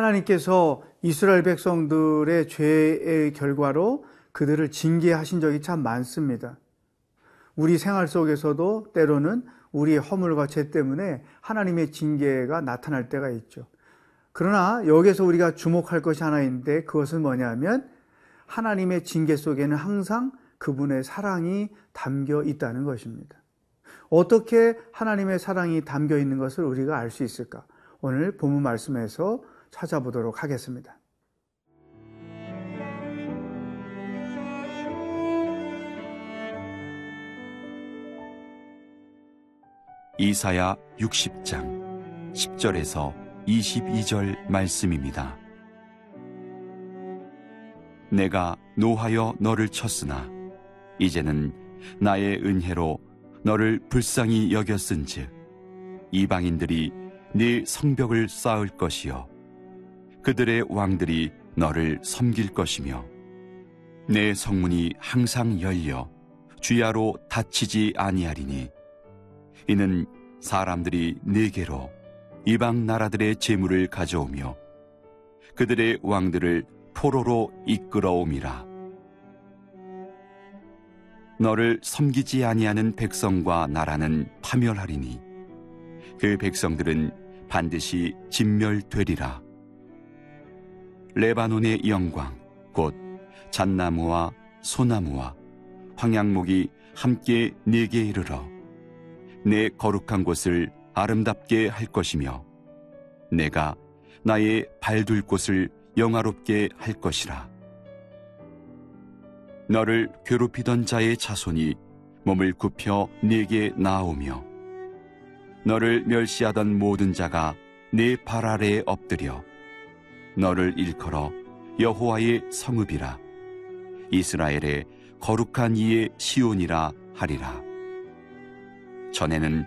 하나님께서 이스라엘 백성들의 죄의 결과로 그들을 징계하신 적이 참 많습니다. 우리 생활 속에서도 때로는 우리의 허물과 죄 때문에 하나님의 징계가 나타날 때가 있죠. 그러나 여기서 우리가 주목할 것이 하나 있는데 그것은 뭐냐면 하나님의 징계 속에는 항상 그분의 사랑이 담겨 있다는 것입니다. 어떻게 하나님의 사랑이 담겨 있는 것을 우리가 알 수 있을까? 오늘 본문 말씀에서 찾아보도록 하겠습니다. 이사야 60장 10절에서 22절 말씀입니다. 내가 노하여 너를 쳤으나 이제는 나의 은혜로 너를 불쌍히 여겼은즉 이방인들이 네 성벽을 쌓을 것이요 그들의 왕들이 너를 섬길 것이며 내 성문이 항상 열려 주야로 닫히지 아니하리니 이는 사람들이 네게로 이방 나라들의 재물을 가져오며 그들의 왕들을 포로로 이끌어옴이라. 너를 섬기지 아니하는 백성과 나라는 파멸하리니 그 백성들은 반드시 진멸되리라 레바논의 영광 곧 잣나무와 소나무와 황양목이 함께 네게 이르러 내 거룩한 곳을 아름답게 할 것이며 내가 나의 발둘 곳을 영화롭게 할 것이라. 너를 괴롭히던 자의 자손이 몸을 굽혀 네게 나오며 너를 멸시하던 모든 자가 네 발 아래에 엎드려 너를 일컬어 여호와의 성읍이라 이스라엘의 거룩한 이의 시온이라 하리라. 전에는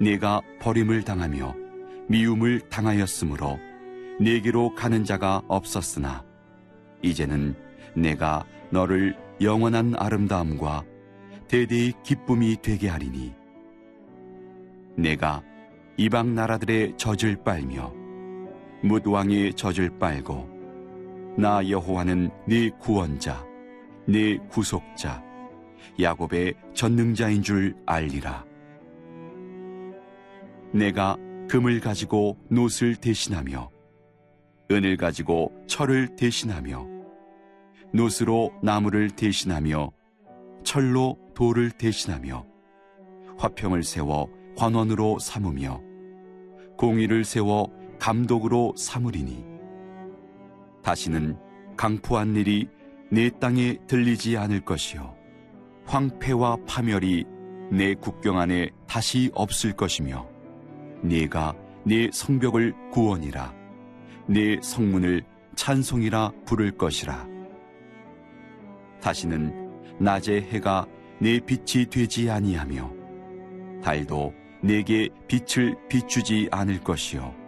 네가 버림을 당하며 미움을 당하였으므로 네게로 가는 자가 없었으나 이제는 내가 너를 영원한 아름다움과 대대의 기쁨이 되게 하리니 내가 이방 나라들의 젖을 빨며 묻왕의 젖을 빨고 나 여호와는 네 구원자 네 구속자 야곱의 전능자인 줄 알리라. 내가 금을 가지고 노을 대신하며 은을 가지고 철을 대신하며 노스로 나무를 대신하며 철로 돌을 대신하며 화평을 세워 관원으로 삼으며 공의를 세워 감독으로 삼으리니 다시는 강포한 일이 내 땅에 들리지 않을 것이요 황폐와 파멸이 내 국경 안에 다시 없을 것이며 네가 네 성벽을 구원이라 네 성문을 찬송이라 부를 것이라 다시는 낮의 해가 내 빛이 되지 아니하며 달도 내게 빛을 비추지 않을 것이요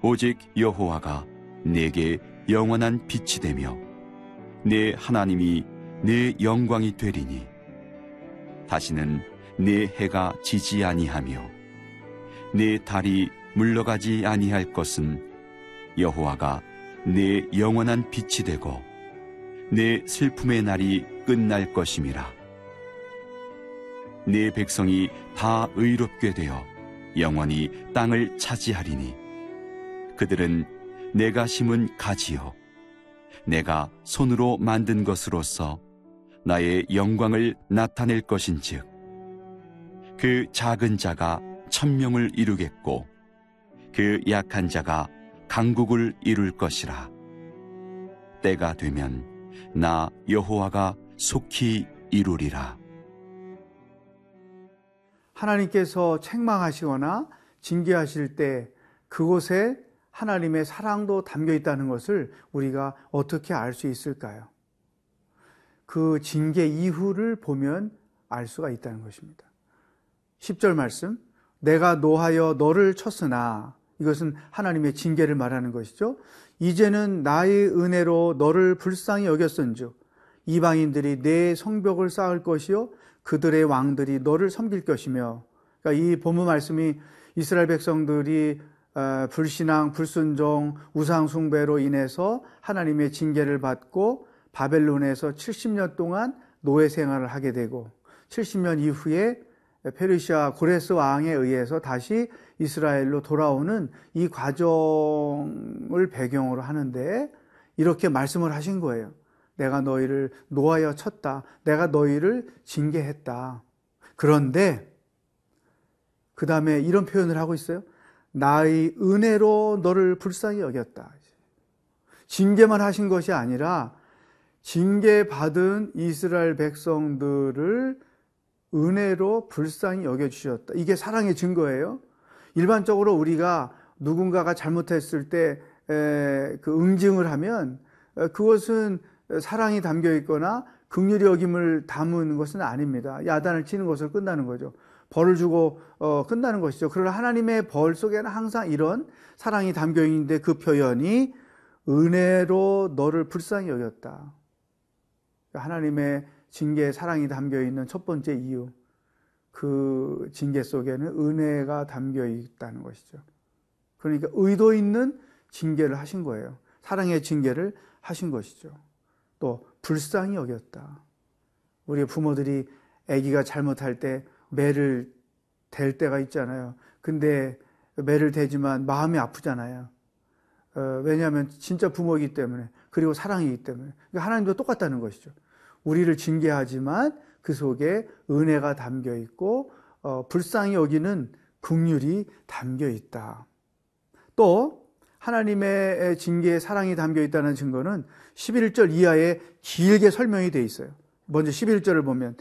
오직 여호와가 내게 영원한 빛이 되며 내 하나님이 내 영광이 되리니 다시는 내 해가 지지 아니하며 내 달이 물러가지 아니할 것은 여호와가 내 영원한 빛이 되고 내 슬픔의 날이 끝날 것임이라. 내 백성이 다 의롭게 되어 영원히 땅을 차지하리니 그들은 내가 심은 가지요. 내가 손으로 만든 것으로서 나의 영광을 나타낼 것인즉 그 작은 자가 천명을 이루겠고 그 약한 자가 강국을 이룰 것이라. 때가 되면 나 여호와가 속히 이루리라. 하나님께서 책망하시거나 징계하실 때 그곳에 하나님의 사랑도 담겨 있다는 것을 우리가 어떻게 알 수 있을까요? 그 징계 이후를 보면 알 수가 있다는 것입니다. 10절 말씀 내가 노하여 너를 쳤으나 이것은 하나님의 징계를 말하는 것이죠. 이제는 나의 은혜로 너를 불쌍히 여겼은즉 이방인들이 내 성벽을 쌓을 것이요 그들의 왕들이 너를 섬길 것이며 그러니까 이 본문 말씀이 이스라엘 백성들이 어, 불신앙, 불순종, 우상숭배로 인해서 하나님의 징계를 받고 바벨론에서 70년 동안 노예 생활을 하게 되고 70년 이후에 페르시아 고레스 왕에 의해서 다시 이스라엘로 돌아오는 이 과정을 배경으로 하는데 이렇게 말씀을 하신 거예요. 내가 너희를 노하여 쳤다. 내가 너희를 징계했다. 그런데 그 다음에 이런 표현을 하고 있어요. 나의 은혜로 너를 불쌍히 여겼다. 징계만 하신 것이 아니라 징계받은 이스라엘 백성들을 은혜로 불쌍히 여겨주셨다. 이게 사랑의 증거예요. 일반적으로 우리가 누군가가 잘못했을 때 그 응징을 하면 그것은 사랑이 담겨 있거나 극률이 여김을 담은 것은 아닙니다. 야단을 치는 것으로 끝나는 거죠. 벌을 주고 어, 끝나는 것이죠. 그러나 하나님의 벌 속에는 항상 이런 사랑이 담겨 있는데 그 표현이 은혜로 너를 불쌍히 여겼다. 하나님의 징계에 사랑이 담겨 있는 첫 번째 이유. 그 징계 속에는 은혜가 담겨 있다는 것이죠. 그러니까 의도 있는 징계를 하신 거예요. 사랑의 징계를 하신 것이죠. 또 불쌍히 여겼다. 우리 부모들이 아기가 잘못할 때 매를 댈 때가 있잖아요. 근데 매를 대지만 마음이 아프잖아요. 어, 왜냐하면 진짜 부모이기 때문에 그리고 사랑이기 때문에 그러니까 하나님도 똑같다는 것이죠. 우리를 징계하지만 그 속에 은혜가 담겨 있고 어, 불쌍히 여기는 긍휼이 담겨 있다. 또 하나님의 징계에 사랑이 담겨 있다는 증거는 11절 이하에 길게 설명이 돼 있어요. 먼저 11절을 보면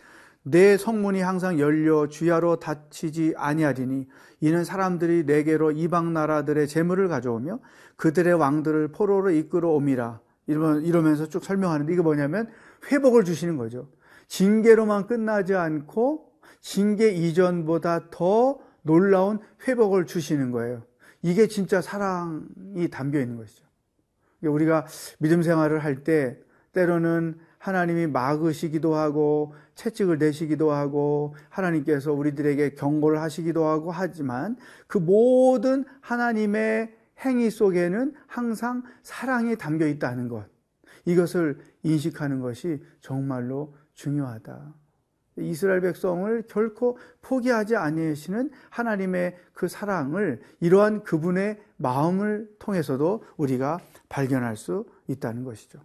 내 성문이 항상 열려 주야로 닫히지 아니하리니 이는 사람들이 내게로 이방 나라들의 재물을 가져오며 그들의 왕들을 포로로 이끌어 옴이라 이러면서 쭉 설명하는데 이게 뭐냐면 회복을 주시는 거죠. 징계로만 끝나지 않고 징계 이전보다 더 놀라운 회복을 주시는 거예요. 이게 진짜 사랑이 담겨 있는 것이죠. 우리가 믿음 생활을 할 때 때로는 하나님이 막으시기도 하고 채찍을 내시기도 하고 하나님께서 우리들에게 경고를 하시기도 하고 하지만 그 모든 하나님의 행위 속에는 항상 사랑이 담겨 있다는 것. 이것을 인식하는 것이 정말로 중요하다. 이스라엘 백성을 결코 포기하지 아니하시는 하나님의 그 사랑을 이러한 그분의 마음을 통해서도 우리가 발견할 수 있다는 것이죠.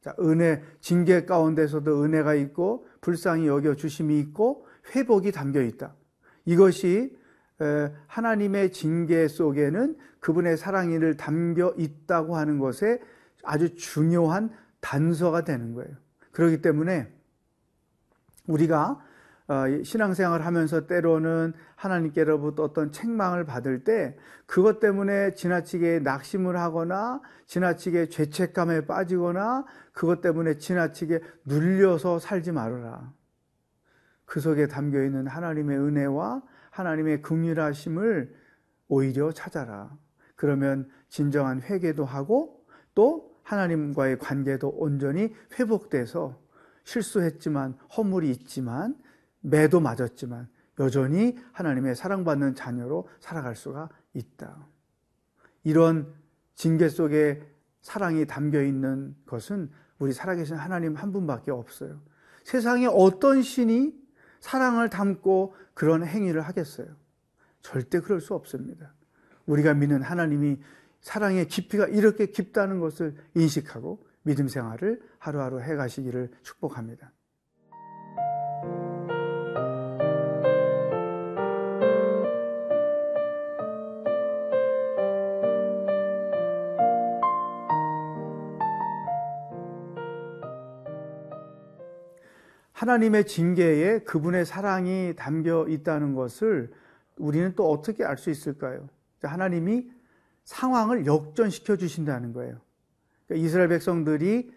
자, 은혜, 징계 가운데서도 은혜가 있고 불쌍히 여겨 주심이 있고 회복이 담겨 있다. 이것이 하나님의 징계 속에는 그분의 사랑이를 담겨 있다고 하는 것에 아주 중요한 단서가 되는 거예요. 그렇기 때문에 우리가 어, 신앙생활을 하면서 때로는 하나님께로부터 어떤 책망을 받을 때 그것 때문에 지나치게 낙심을 하거나 지나치게 죄책감에 빠지거나 그것 때문에 지나치게 눌려서 살지 말아라. 그 속에 담겨 있는 하나님의 은혜와 하나님의 긍휼하심을 오히려 찾아라. 그러면 진정한 회개도 하고 또 하나님과의 관계도 온전히 회복돼서 실수했지만 허물이 있지만 매도 맞았지만 여전히 하나님의 사랑받는 자녀로 살아갈 수가 있다. 이런 징계 속에 사랑이 담겨 있는 것은 우리 살아계신 하나님 한 분밖에 없어요. 세상에 어떤 신이 사랑을 담고 그런 행위를 하겠어요? 절대 그럴 수 없습니다. 우리가 믿는 하나님이 사랑의 깊이가 이렇게 깊다는 것을 인식하고 믿음 생활을 하루하루 해 가시기를 축복합니다. 하나님의 징계에 그분의 사랑이 담겨 있다는 것을 우리는 또 어떻게 알 수 있을까요? 하나님이 상황을 역전시켜 주신다는 거예요. 그러니까 이스라엘 백성들이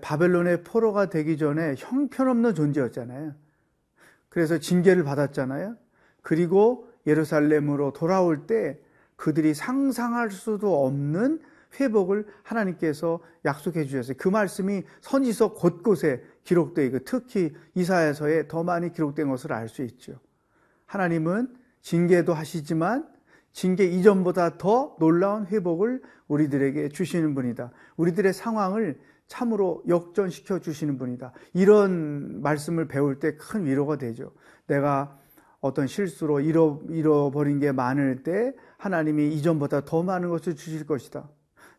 바벨론의 포로가 되기 전에 형편없는 존재였잖아요. 그래서 징계를 받았잖아요. 그리고 예루살렘으로 돌아올 때 그들이 상상할 수도 없는 회복을 하나님께서 약속해 주셨어요. 그 말씀이 선지서 곳곳에 기록되어 있고 특히 이사야서에 더 많이 기록된 것을 알 수 있죠. 하나님은 징계도 하시지만 징계 이전보다 더 놀라운 회복을 우리들에게 주시는 분이다. 우리들의 상황을 참으로 역전시켜 주시는 분이다. 이런 말씀을 배울 때 큰 위로가 되죠. 내가 어떤 실수로 잃어, 잃어버린 게 많을 때 하나님이 이전보다 더 많은 것을 주실 것이다.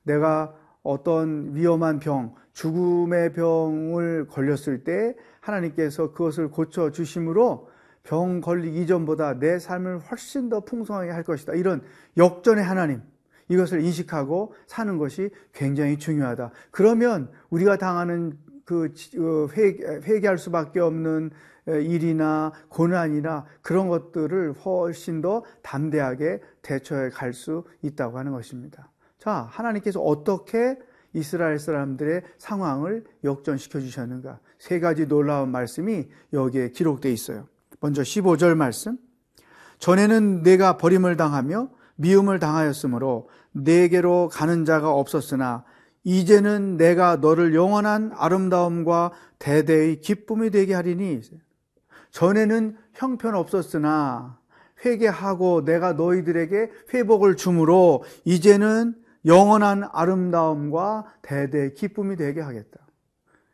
내가 어떤 위험한 병, 죽음의 병을 걸렸을 때 하나님께서 그것을 고쳐 주심으로 병 걸리기 이전보다 내 삶을 훨씬 더 풍성하게 할 것이다. 이런 역전의 하나님, 이것을 인식하고 사는 것이 굉장히 중요하다. 그러면 우리가 당하는 그 어, 회개 할 수밖에 없는 일이나 고난이나 그런 것들을 훨씬 더 담대하게 대처해 갈 수 있다고 하는 것입니다. 자, 하나님께서 어떻게 이스라엘 사람들의 상황을 역전시켜 주셨는가? 세 가지 놀라운 말씀이 여기에 기록되어 있어요. 먼저 15절 말씀. 전에는 내가 버림을 당하며 미움을 당하였으므로 내게로 가는 자가 없었으나 이제는 내가 너를 영원한 아름다움과 대대의 기쁨이 되게 하리니 전에는 형편 없었으나 회개하고 내가 너희들에게 회복을 주므로 이제는 영원한 아름다움과 대대의 기쁨이 되게 하겠다.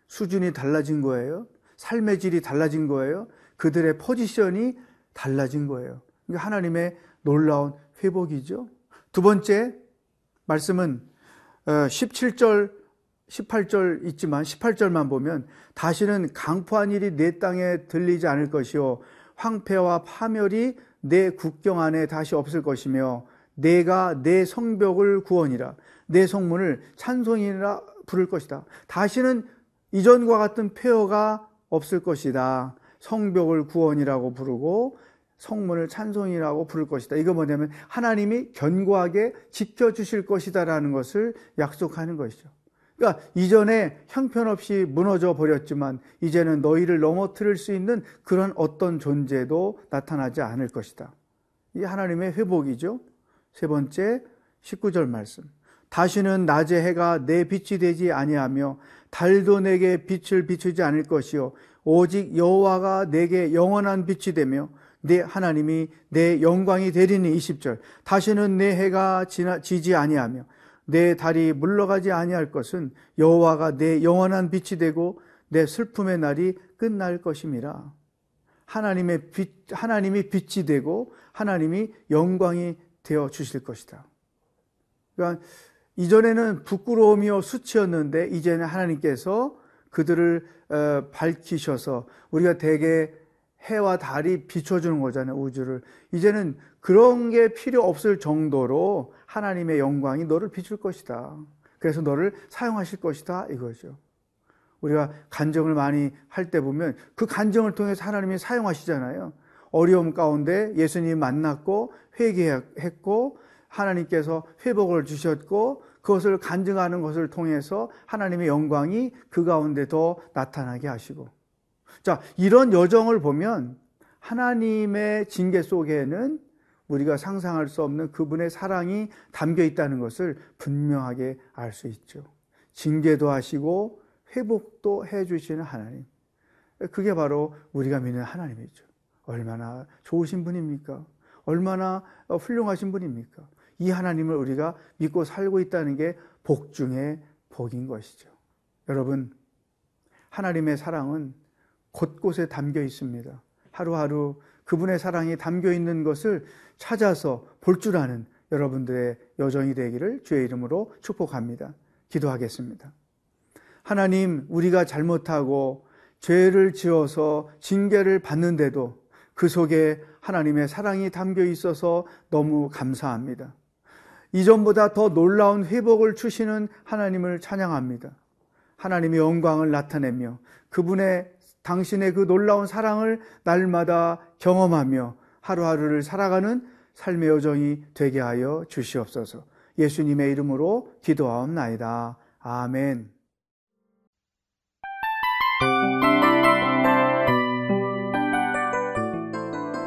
수준이 달라진 거예요. 삶의 질이 달라진 거예요. 그들의 포지션이 달라진 거예요. 하나님의 놀라운 회복이죠. 두 번째 말씀은 17절, 어, 18절 있지만 18절만 보면 다시는 강포한 일이 내 땅에 들리지 않을 것이요 황폐와 파멸이 내 국경 안에 다시 없을 것이며 내가 내 성벽을 구원이라 내 성문을 찬송이라 부를 것이다. 다시는 이전과 같은 폐허가 없을 것이다. 성벽을 구원이라고 부르고 성문을 찬송이라고 부를 것이다. 이거 뭐냐면 하나님이 견고하게 지켜 주실 것이다라는 것을 약속하는 것이죠. 그러니까 이전에 형편없이 무너져 버렸지만 이제는 너희를 넘어뜨릴 수 있는 그런 어떤 존재도 나타나지 않을 것이다. 이 하나님의 회복이죠. 세 번째 19절 말씀. 다시는 낮의 해가 내 빛이 되지 아니하며 달도 내게 빛을 비추지 않을 것이요. 오직 여호와가 내게 영원한 빛이 되며 내 하나님이 내 영광이 되리니 20절. 다시는 내 해가 지나, 지지 아니하며 내 달이 물러가지 아니할 것은 여호와가 내 영원한 빛이 되고 내 슬픔의 날이 끝날 것임이라. 하나님의 빛 하나님이 빛이 되고 하나님이 영광이 되어 주실 것이다. 그러니까 이전에는 부끄러움이요 수치였는데 이제는 하나님께서 그들을 어, 밝히셔서 우리가 대개 해와 달이 비춰주는 거잖아요, 우주를. 이제는 그런 게 필요 없을 정도로 하나님의 영광이 너를 비출 것이다. 그래서 너를 사용하실 것이다, 이거죠. 우리가 간정을 많이 할 때 보면 그 간정을 통해서 하나님이 사용하시잖아요. 어려움 가운데 예수님 만났고 회개했고 하나님께서 회복을 주셨고 그것을 간증하는 것을 통해서 하나님의 영광이 그 가운데 더 나타나게 하시고 자, 이런 여정을 보면 하나님의 징계 속에는 우리가 상상할 수 없는 그분의 사랑이 담겨 있다는 것을 분명하게 알 수 있죠. 징계도 하시고 회복도 해 주시는 하나님. 그게 바로 우리가 믿는 하나님이죠. 얼마나 좋으신 분입니까? 얼마나 훌륭하신 분입니까? 이 하나님을 우리가 믿고 살고 있다는 게 복 중의 복인 것이죠. 여러분, 하나님의 사랑은 곳곳에 담겨 있습니다. 하루하루 그분의 사랑이 담겨 있는 것을 찾아서 볼 줄 아는 여러분들의 여정이 되기를 주의 이름으로 축복합니다. 기도하겠습니다. 하나님, 우리가 잘못하고 죄를 지어서 징계를 받는데도 그 속에 하나님의 사랑이 담겨 있어서 너무 감사합니다. 이전보다 더 놀라운 회복을 주시는 하나님을 찬양합니다. 하나님의 영광을 나타내며 그분의 당신의 그 놀라운 사랑을 날마다 경험하며 하루하루를 살아가는 삶의 여정이 되게 하여 주시옵소서. 예수님의 이름으로 기도하옵나이다. 아멘.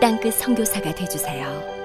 땅끝 선교사가 되주세요.